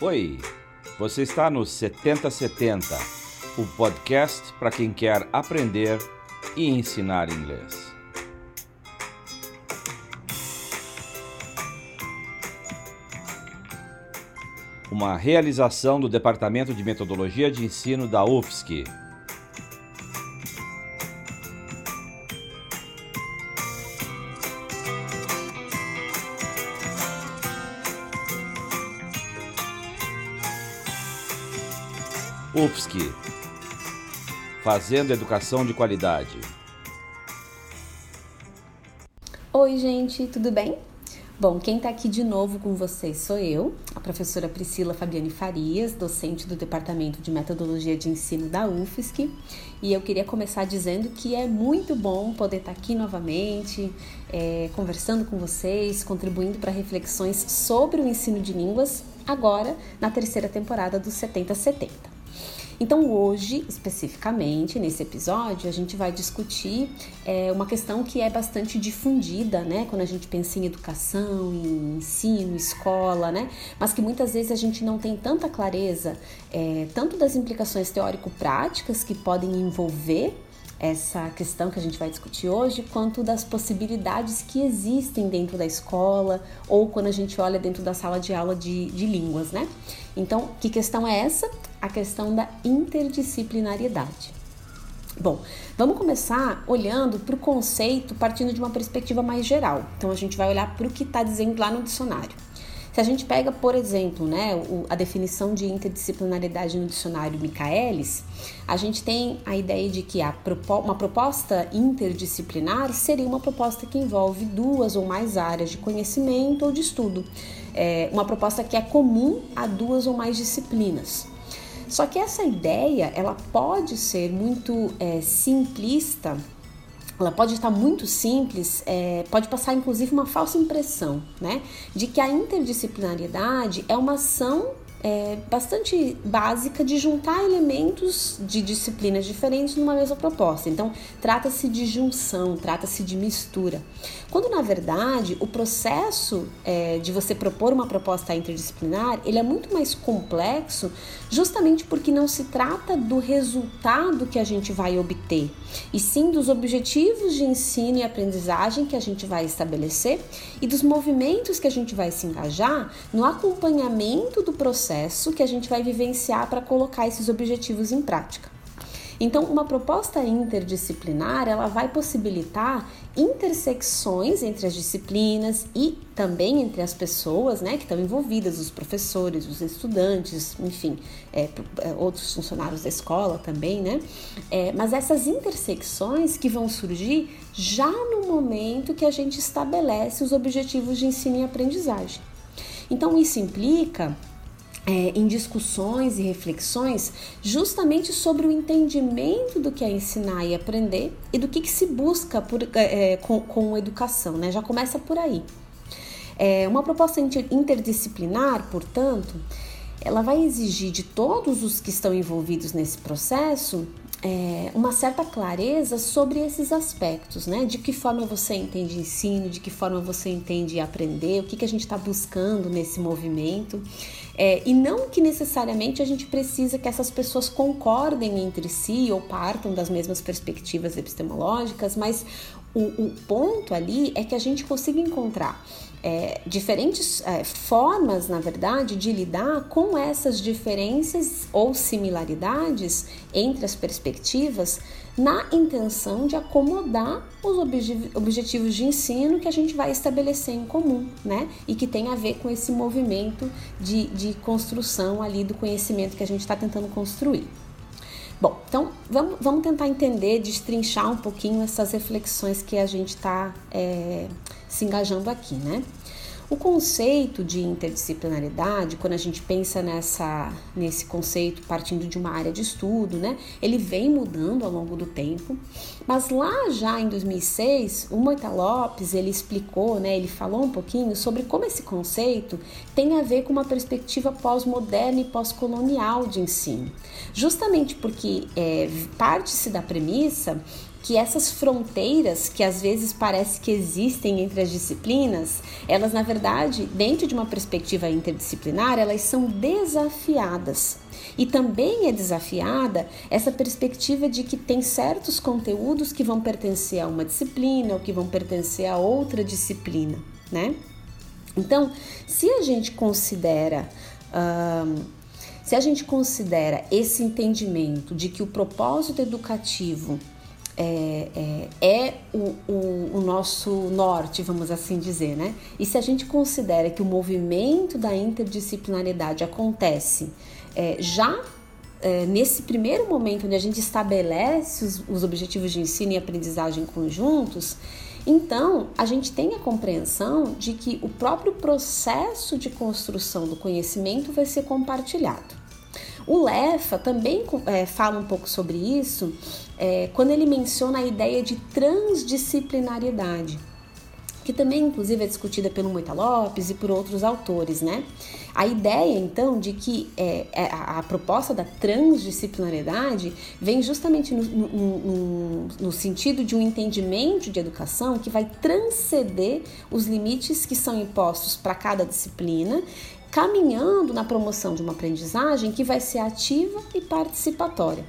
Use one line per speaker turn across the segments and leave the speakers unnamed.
Oi, você está no 7070, o podcast para quem quer aprender e ensinar inglês. Uma realização do Departamento de Metodologia de Ensino da UFSC. UFSC Fazendo Educação de Qualidade.
Oi, gente, tudo bem? Bom, quem está aqui de novo com vocês sou eu, a professora Priscila Fabiane Farias, docente do Departamento de Metodologia de Ensino da UFSC, e eu queria começar dizendo que é muito bom poder estar tá aqui novamente, é, conversando com vocês, contribuindo para reflexões sobre o ensino de línguas, agora na terceira temporada do 7070. Então, hoje, especificamente, nesse episódio, a gente vai discutir é, uma questão que é bastante difundida, né? Quando a gente pensa em educação, em ensino, escola, né? Mas que muitas vezes a gente não tem tanta clareza, é, tanto das implicações teórico-práticas que podem envolver essa questão que a gente vai discutir hoje, quanto das possibilidades que existem dentro da escola ou quando a gente olha dentro da sala de aula de, de línguas, né? Então, que questão é essa? A questão da interdisciplinariedade. Bom, vamos começar olhando para o conceito partindo de uma perspectiva mais geral. Então, a gente vai olhar para o que está dizendo lá no dicionário. Se a gente pega, por exemplo, né, a definição de interdisciplinaridade no dicionário Michaelis, a gente tem a ideia de que a, uma proposta interdisciplinar seria uma proposta que envolve duas ou mais áreas de conhecimento ou de estudo. É uma proposta que é comum a duas ou mais disciplinas. Só que essa ideia ela pode ser muito é, simplista ela pode estar muito simples, é, pode passar inclusive uma falsa impressão, né, de que a interdisciplinariedade é uma ação é, bastante básica de juntar elementos de disciplinas diferentes numa mesma proposta. Então, trata-se de junção, trata-se de mistura. Quando, na verdade, o processo é, de você propor uma proposta interdisciplinar, ele é muito mais complexo justamente porque não se trata do resultado que a gente vai obter, e sim dos objetivos de ensino e aprendizagem que a gente vai estabelecer e dos movimentos que a gente vai se engajar no acompanhamento do processo processo que a gente vai vivenciar para colocar esses objetivos em prática. Então, uma proposta interdisciplinar, ela vai possibilitar intersecções entre as disciplinas e também entre as pessoas, né, que estão envolvidas, os professores, os estudantes, enfim, é, é, outros funcionários da escola também, né? É, mas essas intersecções que vão surgir já no momento que a gente estabelece os objetivos de ensino e aprendizagem. Então, isso implica é, em discussões e reflexões justamente sobre o entendimento do que é ensinar e aprender e do que, que se busca por, é, é com, com educação, né? Já começa por aí. É, uma proposta interdisciplinar, portanto, ela vai exigir de todos os que estão envolvidos nesse processo é, uma certa clareza sobre esses aspectos, né? De que forma você entende ensino, de que forma você entende aprender, o que, que a gente está buscando nesse movimento. É, e não que necessariamente a gente precisa que essas pessoas concordem entre si ou partam das mesmas perspectivas epistemológicas, mas o, o ponto ali é que a gente consiga encontrar é, diferentes é, formas, na verdade, de lidar com essas diferenças ou similaridades entre as perspectivas na intenção de acomodar os obje objetivos de ensino que a gente vai estabelecer em comum, né? E que tem a ver com esse movimento de, de construção ali do conhecimento que a gente está tentando construir. Bom, então vamos, vamos tentar entender, destrinchar um pouquinho essas reflexões que a gente está é, se engajando aqui, né? O conceito de interdisciplinaridade, quando a gente pensa nessa, nesse conceito partindo de uma área de estudo, né, ele vem mudando ao longo do tempo, mas lá já em 2006, o Moita Lopes, ele explicou, né, ele falou um pouquinho sobre como esse conceito tem a ver com uma perspectiva pós-moderna e pós-colonial de ensino. Justamente porque é, parte-se da premissa que essas fronteiras que às vezes parece que existem entre as disciplinas, elas na verdade, dentro de uma perspectiva interdisciplinar, elas são desafiadas. E também é desafiada essa perspectiva de que tem certos conteúdos que vão pertencer a uma disciplina ou que vão pertencer a outra disciplina, né? Então, se a gente considera se a gente considera esse entendimento de que o propósito educativo é, é, é o, o, o, nosso norte, vamos assim dizer, né? E se a gente considera que o movimento da interdisciplinaridade acontece é, já é, nesse primeiro momento onde a gente estabelece os, os objetivos de ensino e aprendizagem conjuntos, então a gente tem a compreensão de que o próprio processo de construção do conhecimento vai ser compartilhado. O Lefa também é, fala um pouco sobre isso é, quando ele menciona a ideia de transdisciplinariedade, que também, inclusive, é discutida pelo Moita Lopes e por outros autores, né? A ideia, então, de que é, é a, a, proposta da transdisciplinariedade vem justamente no, no, no, no, sentido de um entendimento de educação que vai transcender os limites que são impostos para cada disciplina caminhando na promoção de uma aprendizagem que vai ser ativa e participatória.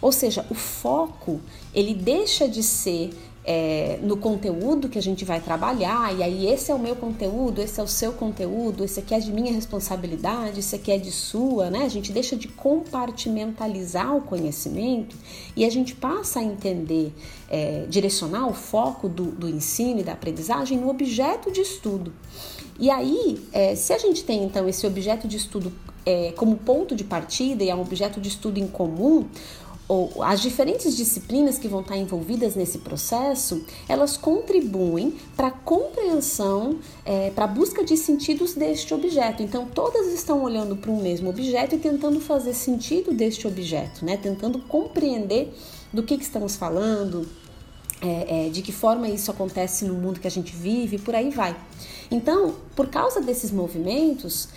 Ou seja, o foco ele deixa de ser é, no conteúdo que a gente vai trabalhar, e aí esse é o meu conteúdo, esse é o seu conteúdo, esse aqui é de minha responsabilidade, esse aqui é de sua, né? A gente deixa de compartimentalizar o conhecimento e a gente passa a entender, é, direcionar o foco do, do ensino e da aprendizagem no objeto de estudo. E aí, é, se a gente tem então esse objeto de estudo é, como ponto de partida e é um objeto de estudo em comum, ou as diferentes disciplinas que vão estar envolvidas nesse processo, elas contribuem para a compreensão, é, para a busca de sentidos deste objeto. Então, todas estão olhando para um mesmo objeto e tentando fazer sentido deste objeto, né? tentando compreender do que, que estamos falando, é, é, de que forma isso acontece no mundo que a gente vive, por aí vai. Então, por causa desses movimentos,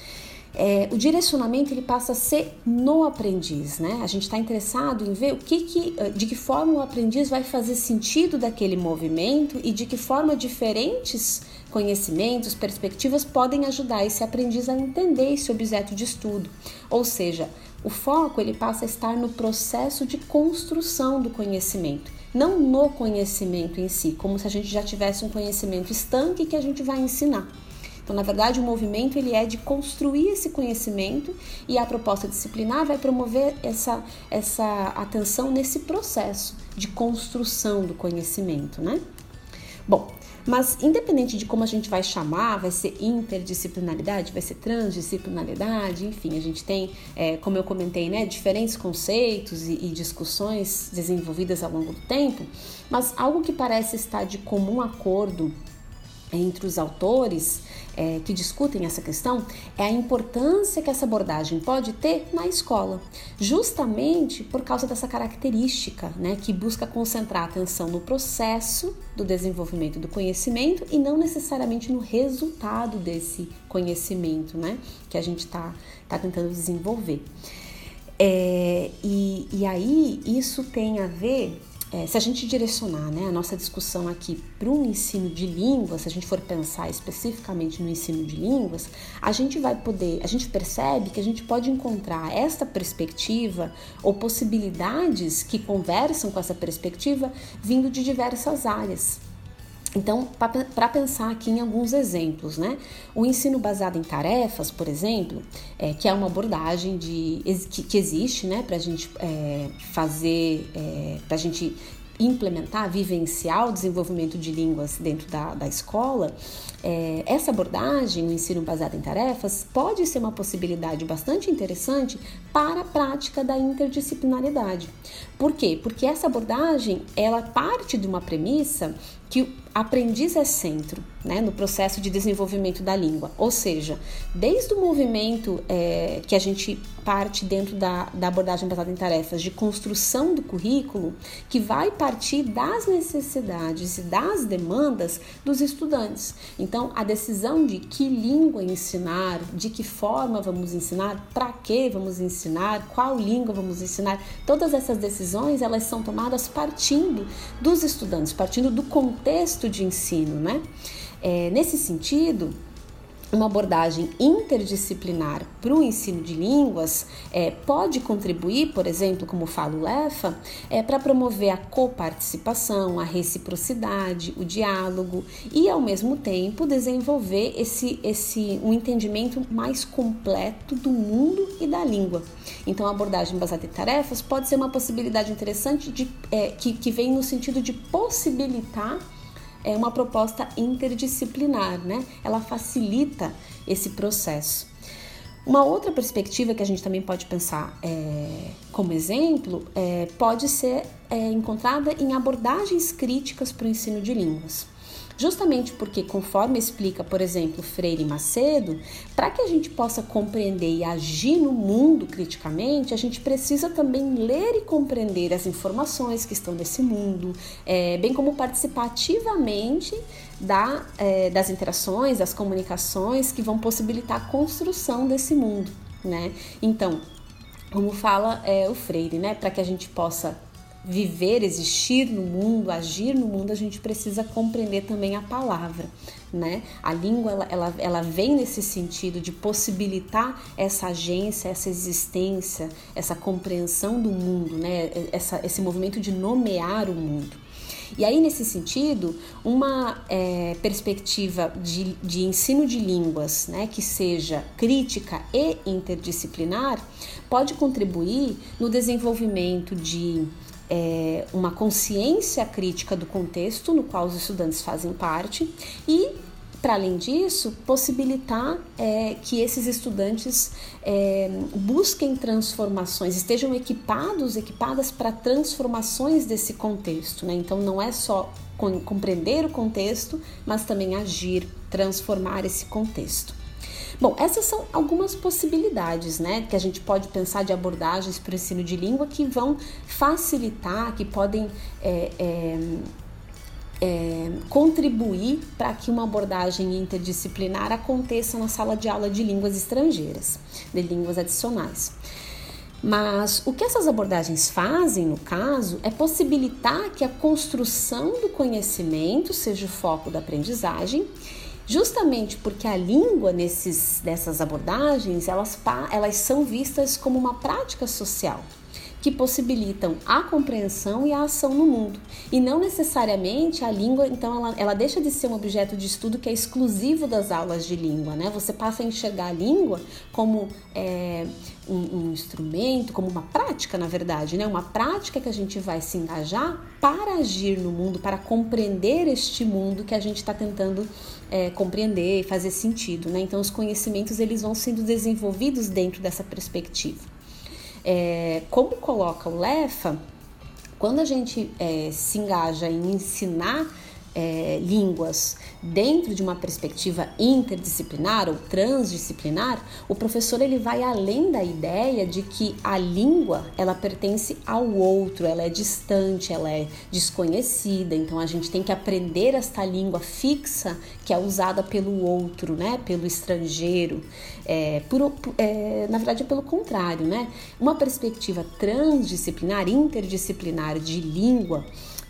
é, o direcionamento ele passa a ser no aprendiz, né? A gente está interessado em ver o que, que, eh, de que forma o aprendiz vai fazer sentido daquele movimento e de que forma diferentes conhecimentos, perspectivas podem ajudar esse aprendiz a entender esse objeto de estudo. Ou seja, o foco ele passa a estar no processo de construção do conhecimento não no conhecimento em si, como se a gente já tivesse um conhecimento estanque que a gente vai ensinar. Então, na verdade, o movimento ele é de construir esse conhecimento e a proposta disciplinar vai promover essa, essa atenção nesse processo de construção do conhecimento, né? Bom, mas independente de como a gente vai chamar, vai ser interdisciplinaridade, vai ser transdisciplinaridade, enfim, a gente tem, é, como eu comentei, né, diferentes conceitos e, e discussões desenvolvidas ao longo do tempo, mas algo que parece estar de comum acordo entre os autores é, que discutem essa questão é a importância que essa abordagem pode ter na escola, justamente por causa dessa característica, né, que busca concentrar a atenção no processo do desenvolvimento do conhecimento e não necessariamente no resultado desse conhecimento, né, que a gente está tá tentando desenvolver. É, e, e aí isso tem a ver é, se a gente direcionar né, a nossa discussão aqui para um ensino de línguas, se a gente for pensar especificamente no ensino de línguas, a gente vai poder, a gente percebe que a gente pode encontrar esta perspectiva ou possibilidades que conversam com essa perspectiva vindo de diversas áreas. Então, para pensar aqui em alguns exemplos, né? O ensino baseado em tarefas, por exemplo, é, que é uma abordagem de, que, que existe, né, para a gente é, fazer, é, para a gente implementar, vivenciar o desenvolvimento de línguas dentro da, da escola, é, essa abordagem, o ensino baseado em tarefas, pode ser uma possibilidade bastante interessante para a prática da interdisciplinaridade. Por quê? Porque essa abordagem ela parte de uma premissa que aprendiz é centro né, no processo de desenvolvimento da língua. Ou seja, desde o movimento é, que a gente parte dentro da, da abordagem baseada em tarefas de construção do currículo, que vai partir das necessidades e das demandas dos estudantes. Então, a decisão de que língua ensinar, de que forma vamos ensinar, para que vamos ensinar, qual língua vamos ensinar, todas essas decisões elas são tomadas partindo dos estudantes, partindo do contexto de ensino, né? É, nesse sentido, uma abordagem interdisciplinar para o ensino de línguas é, pode contribuir, por exemplo, como fala o LEFA, é, para promover a coparticipação, a reciprocidade, o diálogo e, ao mesmo tempo, desenvolver esse, esse, um entendimento mais completo do mundo e da língua. Então, a abordagem baseada em tarefas pode ser uma possibilidade interessante de, é, que, que vem no sentido de possibilitar é uma proposta interdisciplinar, né? Ela facilita esse processo. Uma outra perspectiva que a gente também pode pensar é, como exemplo é, pode ser é, encontrada em abordagens críticas para o ensino de línguas. Justamente porque, conforme explica, por exemplo, Freire Macedo, para que a gente possa compreender e agir no mundo criticamente, a gente precisa também ler e compreender as informações que estão nesse mundo, é, bem como participar ativamente da, é, das interações, das comunicações que vão possibilitar a construção desse mundo. Né? Então, como fala é, o Freire, né, para que a gente possa viver, existir no mundo, agir no mundo, a gente precisa compreender também a palavra, né? A língua, ela, ela, ela vem nesse sentido de possibilitar essa agência, essa existência, essa compreensão do mundo, né? Essa, esse movimento de nomear o mundo. E aí, nesse sentido, uma é, perspectiva de, de ensino de línguas né, que seja crítica e interdisciplinar pode contribuir no desenvolvimento de é, uma consciência crítica do contexto no qual os estudantes fazem parte e para além disso, possibilitar é, que esses estudantes é, busquem transformações, estejam equipados, equipadas para transformações desse contexto. Né? Então, não é só compreender o contexto, mas também agir, transformar esse contexto. Bom, essas são algumas possibilidades, né, que a gente pode pensar de abordagens para o ensino de língua que vão facilitar, que podem é, é, é, contribuir para que uma abordagem interdisciplinar aconteça na sala de aula de línguas estrangeiras, de línguas adicionais. Mas o que essas abordagens fazem, no caso, é possibilitar que a construção do conhecimento seja o foco da aprendizagem justamente porque a língua nesses, nessas abordagens elas, elas são vistas como uma prática social que possibilitam a compreensão e a ação no mundo. E não necessariamente a língua, então, ela, ela deixa de ser um objeto de estudo que é exclusivo das aulas de língua, né? Você passa a enxergar a língua como é, um, um, instrumento, como uma prática, na verdade, né? Uma prática que a gente vai se engajar para agir no mundo, para compreender este mundo que a gente está tentando é, compreender e fazer sentido, né? Então, os conhecimentos eles vão sendo desenvolvidos dentro dessa perspectiva. É, como coloca o LEFA, quando a gente é, se engaja em ensinar é, línguas dentro de uma perspectiva interdisciplinar ou transdisciplinar, o professor ele vai além da ideia de que a língua ela pertence ao outro, ela é distante, ela é desconhecida, então a gente tem que aprender esta língua fixa que é usada pelo outro, né, pelo estrangeiro. É, por, é, na verdade é pelo contrário, né? Uma perspectiva transdisciplinar, interdisciplinar de língua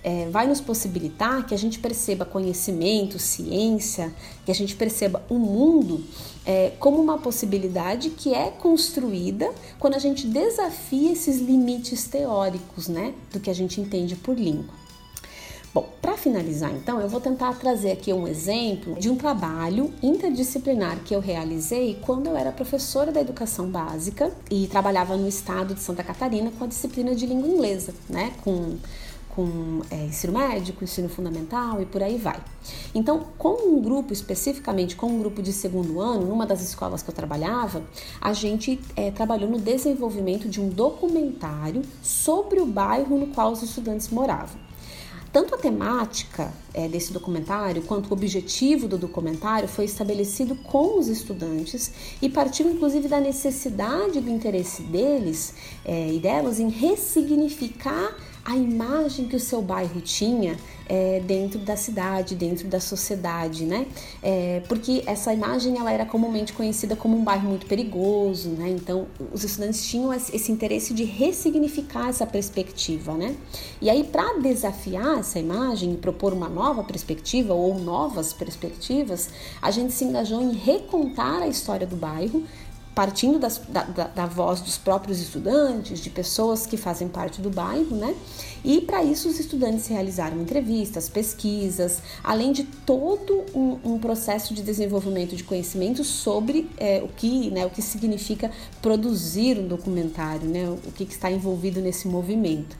é, vai nos possibilitar que a gente perceba conhecimento, ciência, que a gente perceba o mundo é, como uma possibilidade que é construída quando a gente desafia esses limites teóricos, né, do que a gente entende por língua. Bom, para finalizar então, eu vou tentar trazer aqui um exemplo de um trabalho interdisciplinar que eu realizei quando eu era professora da educação básica e trabalhava no estado de Santa Catarina com a disciplina de língua inglesa, né, com com é, ensino médico, ensino fundamental e por aí vai. Então, com um grupo, especificamente com um grupo de segundo ano, numa das escolas que eu trabalhava, a gente é, trabalhou no desenvolvimento de um documentário sobre o bairro no qual os estudantes moravam. tanto a temática é, desse documentário quanto o objetivo do documentário foi estabelecido com os estudantes e partiu inclusive da necessidade do interesse deles é, e delas em ressignificar a imagem que o seu bairro tinha é, dentro da cidade, dentro da sociedade, né? É, porque essa imagem ela era comumente conhecida como um bairro muito perigoso, né? Então os estudantes tinham esse interesse de ressignificar essa perspectiva, né? E aí para desafiar essa imagem e propor uma nova perspectiva ou novas perspectivas, a gente se engajou em recontar a história do bairro partindo das, da, da, da, voz dos próprios estudantes, de pessoas que fazem parte do bairro, né? E para isso os estudantes realizaram entrevistas, pesquisas, além de todo um, um processo de desenvolvimento de conhecimento sobre é, o que, né, o que significa produzir um documentário, né? O que, que está envolvido nesse movimento.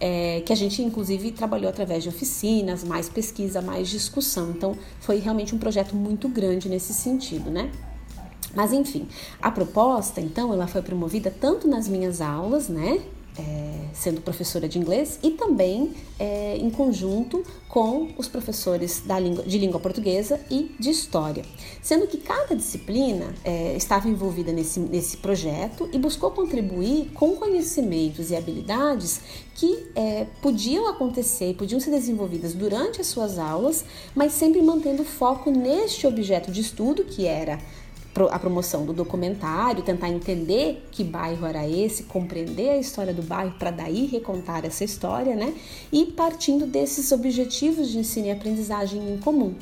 É, que a gente inclusive trabalhou através de oficinas, mais pesquisa, mais discussão. Então foi realmente um projeto muito grande nesse sentido, né? Mas enfim, a proposta, então, ela foi promovida tanto nas minhas aulas, né? É, sendo professora de inglês e também é, em conjunto com os professores língua, de língua portuguesa e de história, sendo que cada disciplina é, estava envolvida nesse, nesse projeto e buscou contribuir com conhecimentos e habilidades que é, podiam acontecer, podiam ser desenvolvidas durante as suas aulas, mas sempre mantendo foco neste objeto de estudo que era a promoção do documentário, tentar entender que bairro era esse, compreender a história do bairro para daí recontar essa história, né? E partindo desses objetivos de ensino e aprendizagem em comum.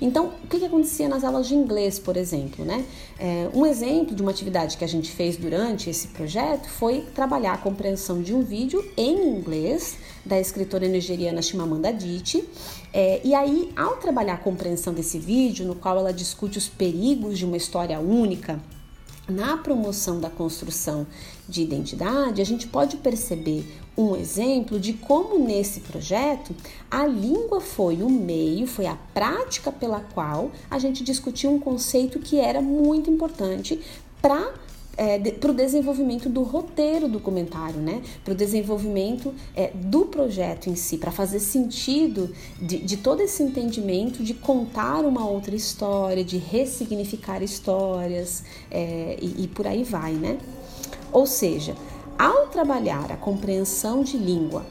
Então, o que, que acontecia nas aulas de inglês, por exemplo? Né? É, um exemplo de uma atividade que a gente fez durante esse projeto foi trabalhar a compreensão de um vídeo em inglês da escritora nigeriana Chimamanda Adichie. É, e aí, ao trabalhar a compreensão desse vídeo, no qual ela discute os perigos de uma história única, na promoção da construção de identidade, a gente pode perceber um exemplo de como nesse projeto a língua foi o meio, foi a prática pela qual a gente discutiu um conceito que era muito importante para é, para o desenvolvimento do roteiro do documentário, né? Para o desenvolvimento é, do projeto em si, para fazer sentido de, de, todo esse entendimento de contar uma outra história, de ressignificar histórias é, e, e por aí vai, né? Ou seja, ao trabalhar a compreensão de língua,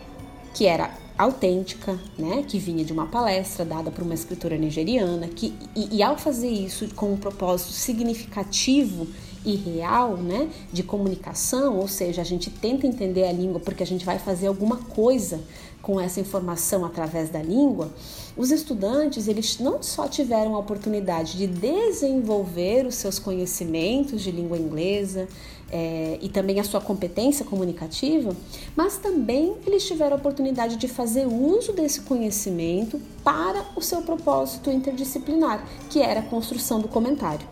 que era autêntica, né, que vinha de uma palestra dada por uma escritora nigeriana, que, e, e ao fazer isso com um propósito significativo e real, né, de comunicação, ou seja, a gente tenta entender a língua porque a gente vai fazer alguma coisa com essa informação através da língua, os estudantes eles não só tiveram a oportunidade de desenvolver os seus conhecimentos de língua inglesa é, e também a sua competência comunicativa, mas também eles tiveram a oportunidade de fazer uso desse conhecimento para o seu propósito interdisciplinar, que era a construção do comentário.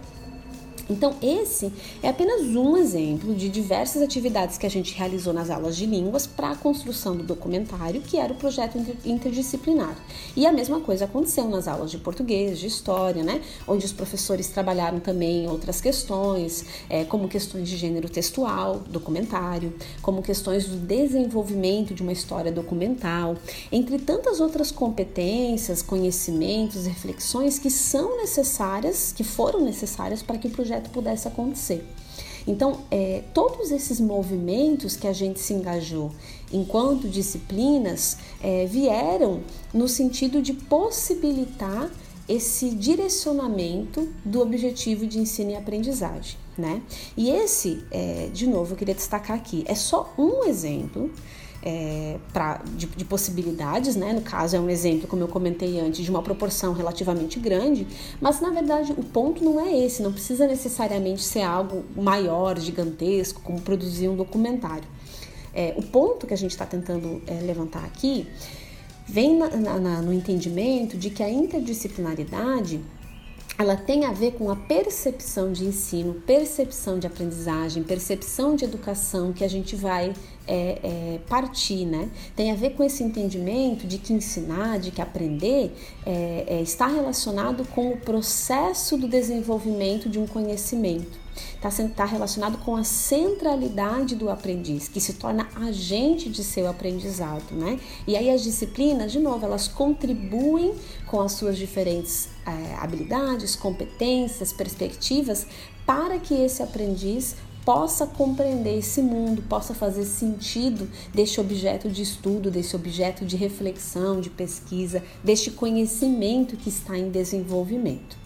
Então, esse é apenas um exemplo de diversas atividades que a gente realizou nas aulas de línguas para a construção do documentário, que era o projeto interdisciplinar. E a mesma coisa aconteceu nas aulas de português, de história, né? Onde os professores trabalharam também outras questões, é, como questões de gênero textual, documentário, como questões do desenvolvimento de uma história documental, entre tantas outras competências, conhecimentos, reflexões que são necessárias, que foram necessárias para que o projeto pudesse acontecer. Então, é, todos esses movimentos que a gente se engajou enquanto disciplinas é, vieram no sentido de possibilitar esse direcionamento do objetivo de ensino e aprendizagem, né? E esse, é, de novo, eu queria destacar aqui, é só um exemplo é, pra, de, de, possibilidades, né? No caso, é um exemplo, como eu comentei antes, de uma proporção relativamente grande, mas na verdade o ponto não é esse, não precisa necessariamente ser algo maior, gigantesco, como produzir um documentário. É, o ponto que a gente está tentando é, levantar aqui vem na, na, no entendimento de que a interdisciplinaridade ela tem a ver com a percepção de ensino, percepção de aprendizagem, percepção de educação que a gente vai é, é, partir, né? Tem a ver com esse entendimento de que ensinar, de que aprender é, é está relacionado com o processo do desenvolvimento de um conhecimento. Está tá relacionado com a centralidade do aprendiz, que se torna agente de seu aprendizado, né? E aí as disciplinas, de novo, elas contribuem com as suas diferentes é, habilidades, competências, perspectivas, para que esse aprendiz possa compreender esse mundo, possa fazer sentido deste objeto de estudo, desse objeto de reflexão, de pesquisa, deste conhecimento que está em desenvolvimento.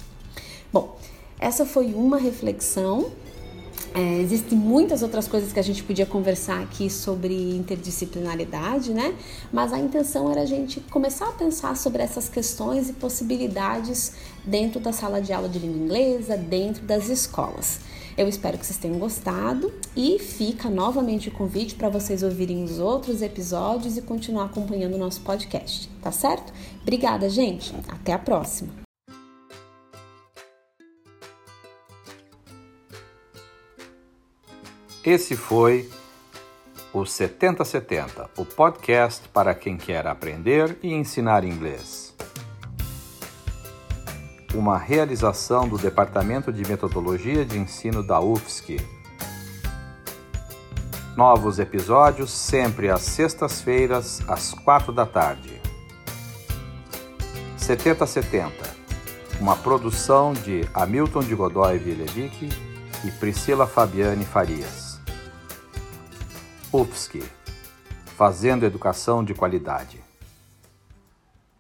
Bom, essa foi uma reflexão. É, existem muitas outras coisas que a gente podia conversar aqui sobre interdisciplinaridade, né? Mas a intenção era a gente começar a pensar sobre essas questões e possibilidades dentro da sala de aula de língua inglesa, dentro das escolas. Eu espero que vocês tenham gostado e fica novamente o convite para vocês ouvirem os outros episódios e continuar acompanhando o nosso podcast, tá certo? Obrigada, gente. Até a próxima.
Esse foi o 7070, o podcast para quem quer aprender e ensinar inglês uma realização do Departamento de Metodologia de Ensino da UFSC. Novos episódios sempre às sextas-feiras, às quatro da tarde. 7070, uma produção de Hamilton de Godoy Vilevic e Priscila Fabiane Farias. UFSC, fazendo educação de qualidade.